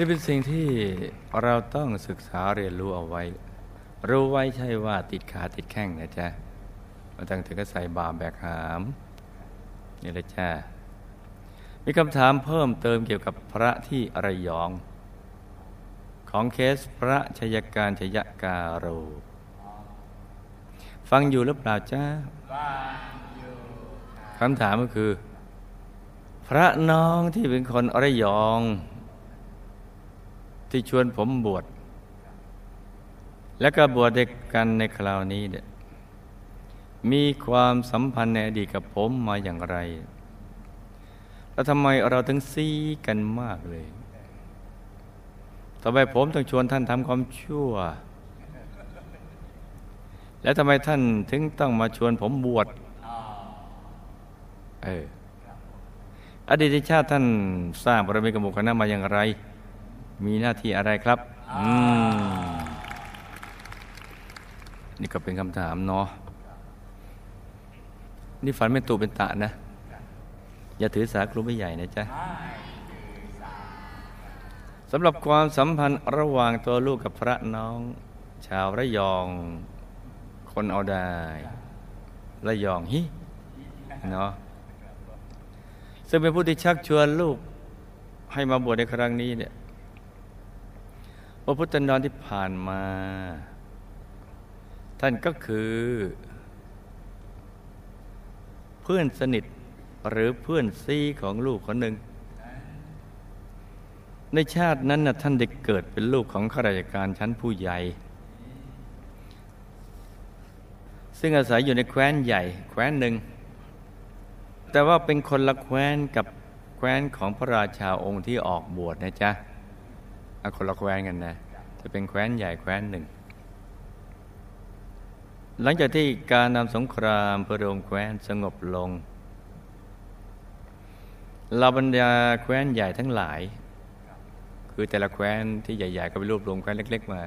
นี่เป็นสิ่งที่เราต้องศึกษาเรียนรู้เอาไว้ รู้ไว้ใช่ว่าติดขาติดแข้งนะจ๊ะมาตั้งถึงก็ใส่บาแบกหามนี่แหละจ้ามีคำถามเพิ่มเติมเกี่ยวกับพระที่ระยอง ของเคสพระชยการชยการโร ฟังอยู่หรือเปล่าจ้าคำถามก็คือ พระน้องที่เป็นคนระยอง ที่ชวนผมบวชแล้วก็บวชเด็กกันในคราวนี้เนี่ยมีความสัมพันธ์ในอดีตกับผมมาอย่างไร แล้วทำไมเราถึงซีกันมากเลยทำไมผมต้องชวนท่านทำความชั่ว แล้วทำไมท่านถึงต้องมาชวนผมบวชเอออดีตชาติท่านสร้างบารมีกมุขคณะมาอย่างไร มีหน้าที่อะไรครับอืมนี่ก็เป็นคำถามเนาะนี่ฝันเป็นตูเป็นตะนะ อย่าถือสาครูไม่ใหญ่นะจ๊ะสำหรับความสัมพันธ์ระหว่างตัวลูกกับพระน้อง ชาวระยอง คนเอาได้ ระยองฮิเนาะซึ่งเป็นผู้ที่ชักชวนลูกให้มาบวชในครั้งนี้เนี่ย พระพุทธนรที่ผ่านมา ท่านก็คือ เพื่อนสนิทหรือเพื่อนซีของลูกคนหนึ่ง ในชาตินั้นนะท่านได้เกิดเป็นลูกของข้าราชการชั้นผู้ใหญ่ ซึ่งอาศัยอยู่ในแคว้นใหญ่ แคว้นหนึ่ง แต่ว่าเป็นคนละแคว้นกับแคว้นของพระราชาองค์ที่ออกบวชนะจ๊ะ อคนละแคว้นกันนะ จะเป็นแคว้นใหญ่แคว้นหนึ่ง หลังจากที่การนำสงครามพระองค์แคว้นสงบลงเหล่าบรรดาแคว้นใหญ่ทั้งหลาย คือแต่ละแคว้นที่ใหญ่ ๆ ก็ไปรวบรวมแคว้นเล็ก ๆ มา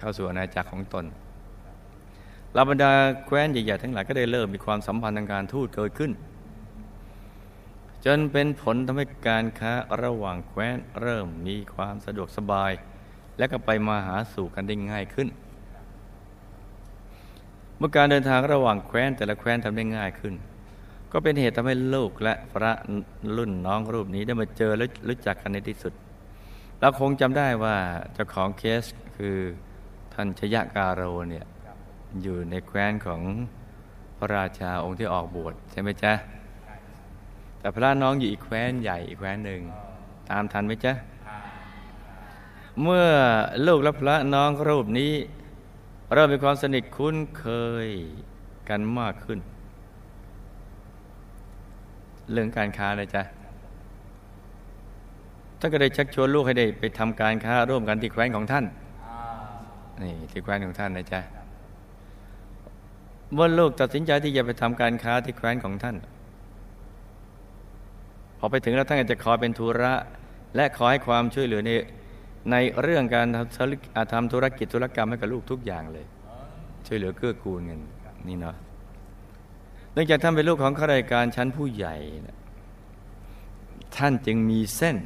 เข้าสู่อาณาจักรของตนเหล่าบรรดาแคว้นใหญ่ๆทั้งหลายก็ได้เริ่มมีความสัมพันธ์ทางการทูตเกิดขึ้น จนเป็นผลทำให้การค้าระหว่างแคว้นเริ่มมีความสะดวกสบาย และก็ไปมาหาสู่กันได้ง่ายขึ้น เมื่อการเดินทางระหว่างแคว้นแต่ละแคว้นทำได้ง่ายขึ้น ก็เป็นเหตุทำให้ลูกและพระรุ่นน้องรูปนี้ได้มาเจอและรู้จักกันในที่สุดเราคงจำได้ว่าเจ้าของเคสคือท่านชยการโรเนี่ยอยู่ในแคว้นของพระราชาองค์ที่ออกบวชใช่ไหมจ๊ะ แต่พระน้องอยู่อีกแคว้นใหญ่อีกแคว้นหนึ่ง ตามทันไหมจ๊ะ เมื่อลูกและพระน้องรูปนี้ เริ่มมีความสนิทคุ้นเคยกันมากขึ้น เรื่องการค้าเลยจ้ะท่านก็ได้ชักชวนลูกให้ได้ไปทำการค้าร่วมกันที่แคว้นของท่านนี่ที่แคว้นของท่านนะจ๊ะเมื่อลูกตัดสินใจที่จะไปทำการค้าที่แคว้นของท่าน พอไปถึงแล้วท่านจะคอยเป็นธุระ และขอให้ความช่วยเหลือใน ในเรื่องการทำธุรกิจธุรกรรมให้กับลูกทุกอย่างเลย ช่วยเหลือเกื้อกูลเงินนี่เนาะเนื่องจากท่านเป็นลูกของข้าราชการชั้นผู้ใหญ่ ท่านจึงมีเส้น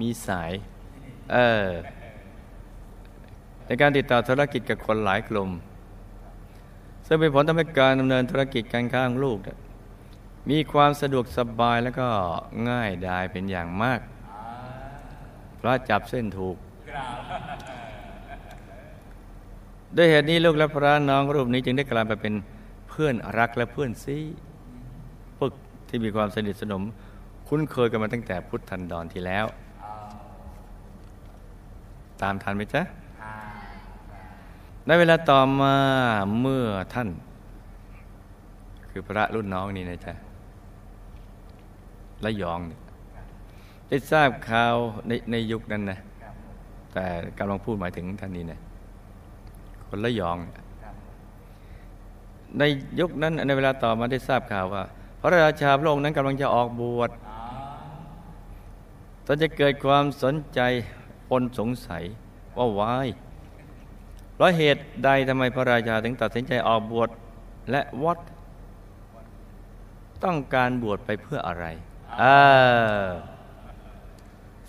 มีสายเออในการติดต่อธุรกิจกับคนหลายกลุ่มซึ่งเป็นผลทำให้การดำเนินธุรกิจการค้าของลูก มีความสะดวกสบายแล้วก็ง่ายดายเป็นอย่างมาก พระจับเส้นถูก ด้วยเหตุนี้ลูกและพระน้องรูปนี้จึงได้กลายไปเป็นเพื่อนรักและเพื่อนซีพวกที่มีความสนิทสนม คุ้นเคยกันมาตั้งแต่พุทธันดรที่แล้ว ตามทันไหมจ๊ะในเวลาต่อมาเมื่อท่าน คือพระรุ่นน้องนี่นะจ๊ะและยองเนี่ย ได้ทราบข่าวในในยุคนั้นนะแต่กำลังพูดหมายถึงท่านนี้นะคนละยอง ในยุคนั้นในเวลาต่อมาได้ทราบข่าวว่า พระราชาพระองค์นั้นกำลังจะออกบวชตอนจะเกิดความสนใจปนสงสัยว่าวายเพราะเหตุใดทำไมพระราชาถึงตัดสินใจออกบวชและวัดต้องการบวชไปเพื่ออะไร เออ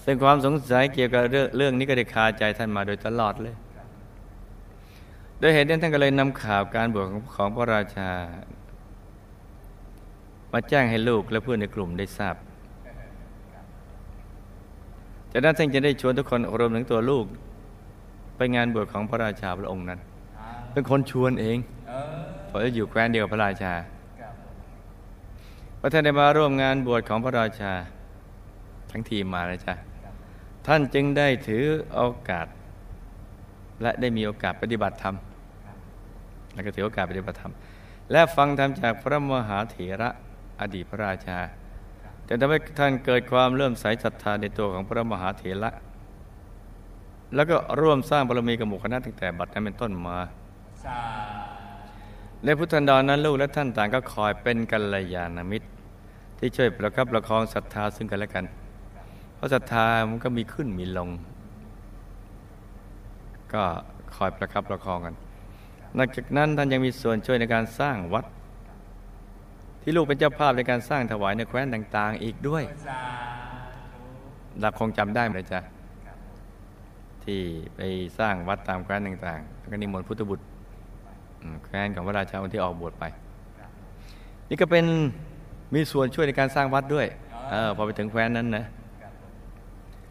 ซึ่งความสงสัยเกี่ยวกับเรื่องเรื่องนี้ก็ได้คาใจท่านมาโดยตลอดเลย โดยเหตุนี้นท่านก็เลยนำข่าวการบวชของของพระราชา มาแจ้งให้ลูกและเพื่อนในกลุ่มได้ทราบจากนั้นท่านจะได้ชวนทุกคนรวมถึงตัวลูก ไปงานบวชของพระราชาพระองค์นั้น เป็นคนชวนเองเพราะอยู่แคว้นเดียวกับพระราชาพระท่านได้มาร่วมงานบวชของพระราชา ทั้งทีมมาเลยจ้ะ ท่านจึงได้ถือโอกาส และได้มีโอกาสปฏิบัติธรรม แล้วก็ถือโอกาสปฏิบัติธรรม และฟังธรรมจากพระมหาเถระอดีตพระราชาแต่ทำให้ท่านเกิดความเริ่มใสศรัทธาในตัวของพระมหาเถระ แล้วก็ร่วมสร้างบารมีกับหมู่คณะตั้งแต่บัดนั้นเป็นต้นมาในพุทธันดรนั้นลูกและท่านต่างก็คอยเป็นกัลยาณมิตร ที่ช่วยประคับประคองศรัทธาซึ่งกันและกันเพ ราะศรัทธามันก็มีขึ้นมีลง ก็คอยประคับประคองกัน นอกจากนั้นท่านยังมีส่วนช่วยในการสร้างวัด ที่ลูกเป็นเจ้าภาพในการสร้างถวายในแคว้นต่าง ๆ อีกด้วยเราคงจำได้ไหมจ๊ะที่ไปสร้างวัดตามแคว้นต่างๆแล้วก็นิมนต์พุทธบุตรแคว้นของพระราชาองค์ที่ออกบวชไป นี่ก็เป็นมีส่วนช่วยในการสร้างวัดด้วย เออพอไปถึงแคว้นนั้นนะ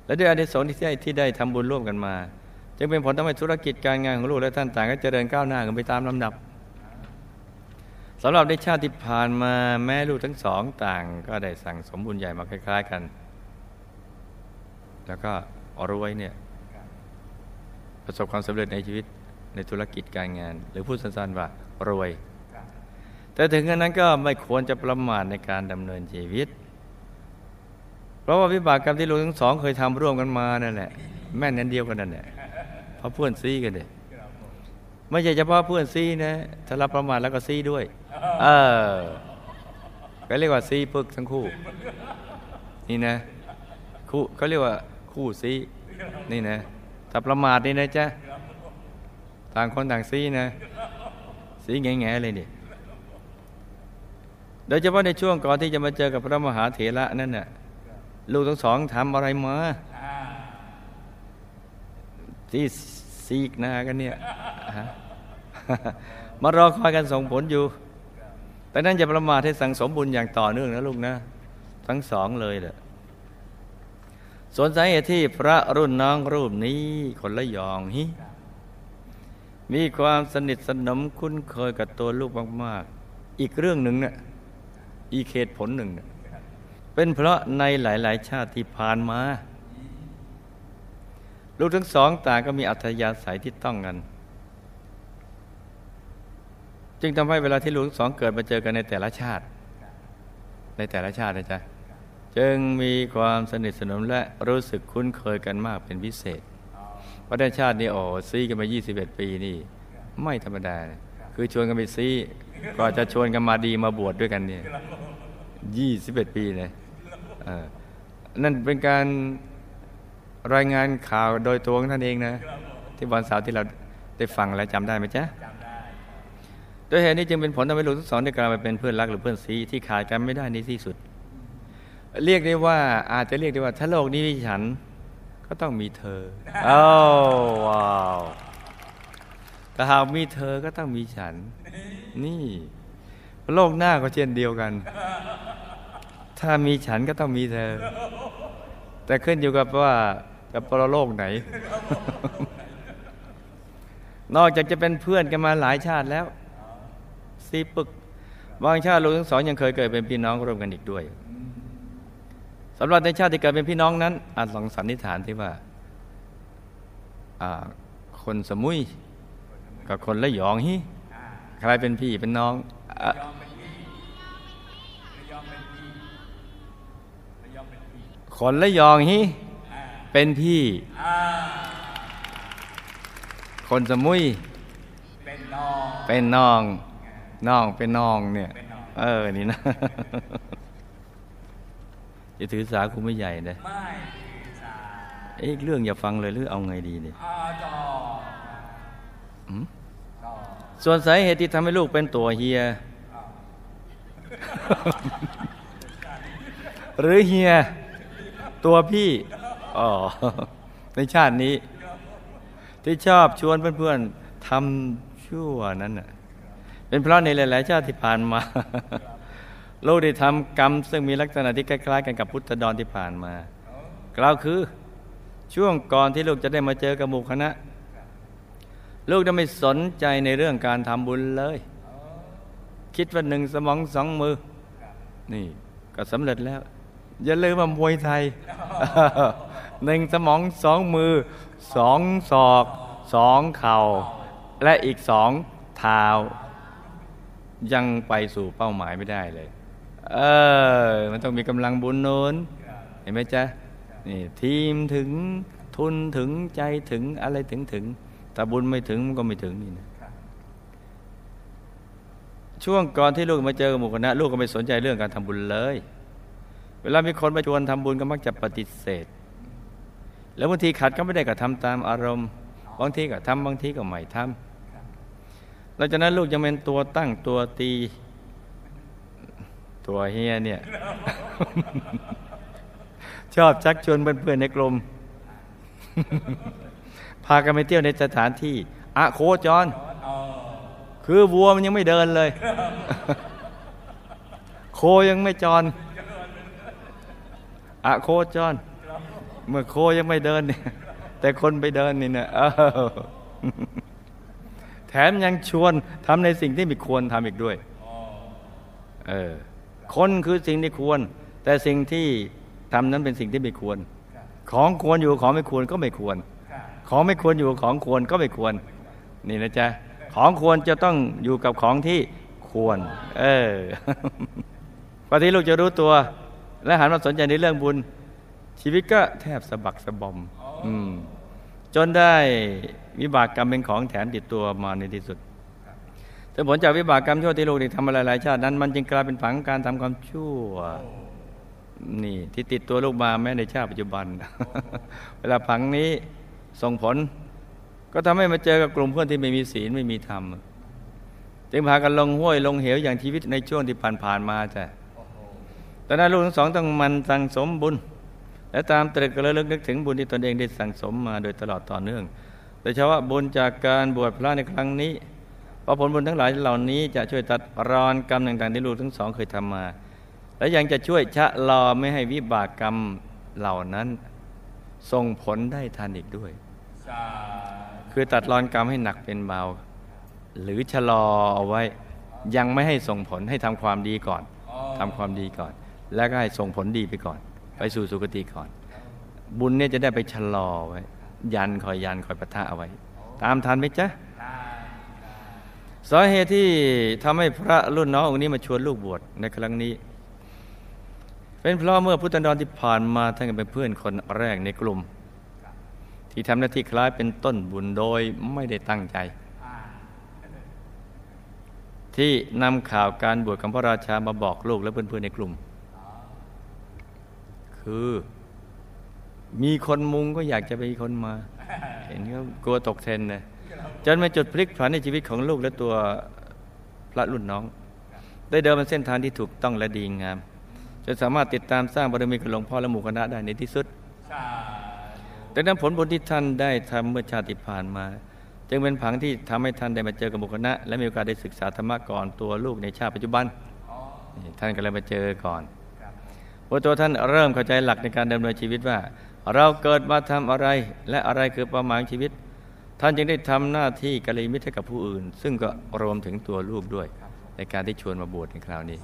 และด้วยอานิสงส์ที่ได้ที่ได้ทำบุญร่วมกันมา จึงเป็นผลทำให้ธุรกิจการงานของลูกและท่านต่างก็เจริญก้าวหน้ากันไปตามลำดับสำหรับในชาติที่ผ่านมาแม่ลูกทั้งสองต่างก็ได้สั่งสมบุญใหญ่มาคล้าย ๆกัน แล้วก็รวยเนี่ยประสบความสำเร็จในชีวิตในธุรกิจการงาน หรือพูดสั้นๆว่ารวย แต่ถึงขนาดนั้นก็ไม่ควรจะประมาทในการดำเนินชีวิต เพราะว่าวิบากกรรมที่ลูกทั้งสองเคยทำร่วมกันมานั่นแหละแม่นนั้นเดียวกันนั่นแหละเพราะเพื่อนซีกันเด็ไม่ใช่เฉพาะเพื่อนซีนะถ้าเราประมาทแล้วก็ซีด้วย เออก็เรียกว่าซีปึกทั้งคู่ นี่นะคู่เขาเรียกว่าคู่ซีนี่นะถ้าประมาทนี่นะจ๊ะต่างคนต่างซีนะซีแง่ๆเลยนี่โดยเฉพาะในช่วงก่อนที่จะมาเจอกับพระมหาเถระนั่นน่ะ ลูกทั้งสองทำอะไรมาที่ซีกหนากันเนี่ยฮะมารอคอยกันส่งผลอยู่ แต่นั้นจะประมาทให้สั่งสมบุญอย่างต่อเนื่องนะลูกนะ ทั้งสองเลยแหละส่วนสาเหตุที่พระรุ่นน้องรูปนี้คนละยองฮิมีความสนิทสนมคุ้นเคยกับตัวลูกมาก ๆ อีกเรื่องหนึ่งเนี่ยอีกเหตุผลหนึ่งเนี่ย เป็นเพราะในหลาย ๆ ชาติที่ผ่านมา ลูกทั้งสองต่างก็มีอัธยาศัยที่ต้องกัน จึงทำให้เวลาที่ลูกทั้งสองเกิดมาเจอกันในแต่ละชาติ ในแต่ละชาตินะจ๊ะจึงมีความสนิทสนมและรู้สึกคุ้นเคยกันมากเป็นพิเศษเพราะในชาตินี้โอ้ซีกันมา 21 ปีนี่ ไม่ธรรมดา คือชวนกันไปซีก็จะชวนกันมาดีมาบวชดด้วยกันเนี่ย 21 ปีเลย นั่นเป็นการรายงานข่าวโดยตัวของท่านเองนะ ที่วันเสาร์ที่เราได้ฟังและจำได้ไหมจ๊ะโดยเหตุนี้จึงเป็นผลทำให้ลูกทั้งสองได้กลายมาเป็นเพื่อนรักหรือเพื่อนซีที่ขาดกันไม่ได้ในที่สุด เรียกได้ว่าอาจจะเรียกได้ว่าถ้าโลกนี้มีฉันก็ต้องมีเธอโอ้ว้าวแต่หากมีเธอก็ต้องมีฉัน นี่ โลกหน้าก็เช่นเดียวกัน ถ้ามีฉันก็ต้องมีเธอ แต่ขึ้นอยู่กับว่ากับปรโลกไหน นอกจากจะเป็นเพื่อนกันมาหลายชาติแล้วซีปึกบางชาติลูกทั้งสองยังเคยเกิดเป็นพี่น้องร่วมกันอีกด้วยสำหรับในชาติที่เกิดเป็นพี่น้องนั้นอาจลองสันนิษฐานที่ว่าคนสมุยกับคนละหยองฮิใครเป็นพี่เป็นน้อง คนละยองฮิเป็นพี่คนสมุยเป็นน้องเป็นน้องน้องเป็นน้องเนี่ย เออนี่นะจะถือสาคุณไม่ใหญ่เลยไม่ถือสาเอ๊ะเรื่องอย่าฟังเลยหรือเอาไงดีเนี่ยอาจออืมต่อส่วนสาเหตุที่ทำให้ลูกเป็นตัวเฮีย หรือเฮีย ตัวพี่อ๋อในชาตินี้ ที่ชอบชวนเพื่อนๆทำชั่วนั้นน่ะเป็นเพราะในหลายๆชาติที่ผ่านมา ลูกได้ทำกรรม ซึ่งมีลักษณะที่คล้ายๆกันกับพุทธดอนที่ผ่านมากล่าวคือช่วงก่อนที่ลูกจะได้มาเจอกับหมู่คณะ ลูกจะไม่สนใจในเรื่องการทำบุญเลย คิดว่าหนึ่งสมองสองมือ นี่ก็สำเร็จแล้ว อย่าลืมว่ามวยไทยหนึ่งสมองสองมือสองศอกสองเข่า และอีกสองเท้า ยังไปสู่เป้าหมายไม่ได้เลย เออ มันต้องมีกำลังบุญโน้น เห็นไหมจ๊ะ นี่ทีมถึงทุนถึงใจถึงอะไรถึงถึง แต่บุญไม่ถึงมันก็ไม่ถึงนี่นะช่วงก่อนที่ลูกมาเจอกับหมู่คณะลูกก็ไม่สนใจเรื่องการทำบุญเลย เวลามีคนมาชวนทำบุญก็มักจะปฏิเสธ แล้วบางทีขัดก็ไม่ได้ก็ทำตามอารมณ์ บางทีก็ทำบางทีก็ไม่ทำหลังจากนั้นลูกจะเป็นตัวตั้งตัวตี ตัวเฮียเนี่ย ชอบชักชวนเพื่อนๆในกลุ่มพากันไปเที่ยวในสถานที่อะโคจร คือวัวมันยังไม่เดินเลย โคยังไม่จร อะโคจรเมื่อโคยังไม่เดินเนี่ยแต่คนไปเดินนี่เนะเออแถมยังชวนทำในสิ่งที่ไม่ควรทำอีกด้วยเออคนคือสิ่งที่ควร แต่สิ่งที่ทำนั้นเป็นสิ่งที่ไม่ควร ของควรอยู่ของไม่ควรก็ไม่ควร ของไม่ควรอยู่ของควรก็ไม่ควร นี่นะจ๊ะของควรจะต้องอยู่กับของที่ควร เออพอที่ลูกจะรู้ตัว และหันมาสนใจในเรื่องบุญ ชีวิตก็แทบสะบักสะบอมอืมจนได้วิบากกรรมเป็นของแถมติดตัวมาในที่สุด แต่ผลจากวิบากกรรมชั่วที่ลูกได้ทำมาหลายๆชาตินั้น มันจึงกลายเป็นผังการทำความชั่ว นี่ที่ติดตัวลูกมาแม้ในชาติปัจจุบัน เวลาผังนี้ส่งผล ก็ทำให้มาเจอกับกลุ่มเพื่อนที่ไม่มีศีลไม่มีธรรม จึงพากันลงห้วยลงเหวอย่างชีวิตในช่วงที่ผ่านๆมาจ้ะ ตอนนั้นลูกทั้งสองต้องมันสั่งสมบุญ และตามตรึกระลึกนึกถึงบุญที่ตนเองได้สั่งสมมาโดยตลอดต่อเนื่อง โดยเฉพาะบุญจากการบวชพระในครั้งนี้เพราะผลบุญทั้งหลายเหล่านี้จะช่วยตัดรอนกรรมต่างๆที่ลูกทั้งสองเคยทำมา และยังจะช่วยชะลอไม่ให้วิบากกรรมเหล่านั้นส่งผลได้ทันอีกด้วย คือตัดรอนกรรมให้หนักเป็นเบา หรือชะลอเอาไว้ ยังไม่ให้ส่งผลให้ทำความดีก่อนทำความดีก่อน แล้วก็ให้ส่งผลดีไปก่อน ไปสู่สุคติก่อน บุญเนี่ยจะได้ไปชะลอไว้ ยันคอยยันคอยปะทะเอาไว้ ตามทันไหมจ๊ะสาเหตุที่ทำให้พระรุ่นน้ององค์นี้มาชวนลูกบวชในครั้งนี้ เป็นเพราะเมื่อพุทธันดรที่ผ่านมาท่านเป็นเพื่อนคนแรกในกลุ่ม ที่ทำหน้าที่คล้ายเป็นต้นบุญโดยไม่ได้ตั้งใจ ที่นำข่าวการบวชของพระราชามาบอกลูกและเพื่อนๆในกลุ่ม คือ มีคนมุงก็อยากจะไปมีคนมา เห็นเขากลัวตกเทรนเลยจนมาจุดพลิกผันในชีวิตของลูกและตัวพระรุ่นน้อง ได้เดินบนเส้นทางที่ถูกต้องและดีงามจนสามารถติดตามสร้างบารมีของหลวงพ่อและหมู่คณะได้ในที่สุดดังนั้นผลบุญที่ท่านได้ทำเมื่อชาติผ่านมา จึงเป็นผังที่ทำให้ท่านได้มาเจอกับหมู่คณะ และมีโอกาสได้ศึกษาธรรมะก่อนตัวลูกในชาติปัจจุบันนี่ท่านก็เลยมาเจอก่อน พอตัวท่านเริ่มเข้าใจหลักในการดำเนินชีวิตว่า เราเกิดมาทำอะไรและอะไรคือเป้าหมายของชีวิต ท่านจึงได้ทำหน้าที่กัลยาณมิตรให้กับผู้อื่น ซึ่งก็รวมถึงตัวลูกด้วย ในการที่ชวนมาบวชในคราวนี้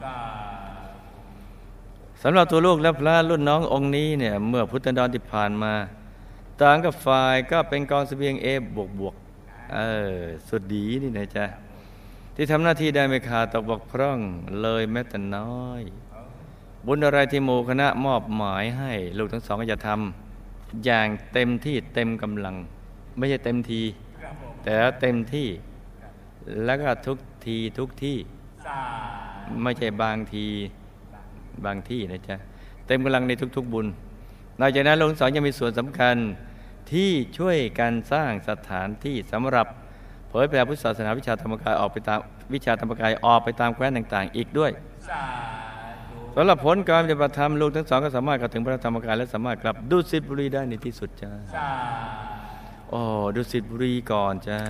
สำหรับตัวลูกและพระรุ่นน้ององค์นี้เนี่ยเมื่อพุทธันดรที่ผ่านมา ต่างกับฝ่ายก็เป็นกองเสบียงเอบวกบวกเออสุดดีนี่นะจ๊ะที่ทำหน้าที่ได้ไม่ขาดตกบกพร่องเลยแม้แต่น้อย บุญอะไรที่หมู่คณะมอบหมายให้ลูกทั้งสองก็จะทำอย่างเต็มที่เต็มกำลัง ไม่ใช่เต็มที แต่เต็มที่แล้วก็ทุกทีทุกที่ ไม่ใช่บางทีบางที่นะจ๊ะ เต็มกำลังในทุก ๆ บุญนอกจากนั้นหลวงสอนยังมีส่วนสำคัญที่ช่วยการสร้างสถานที่สำหรับเผยแผ่พุทธศาสนาวิชาธรรมกายออกไปตามวิชาธรรมกายออกไปตามแคว้นต่าง ๆ อีกด้วยำหรับผลการปฏิบัติธรรมลูกทั้งสองก็สามารถกลับถึงพระธรรมกายและสามารถกลับดุสิตบุรีได้ในที่สุดจ้าโอ้ดุสิตบุรีก่อนจ้า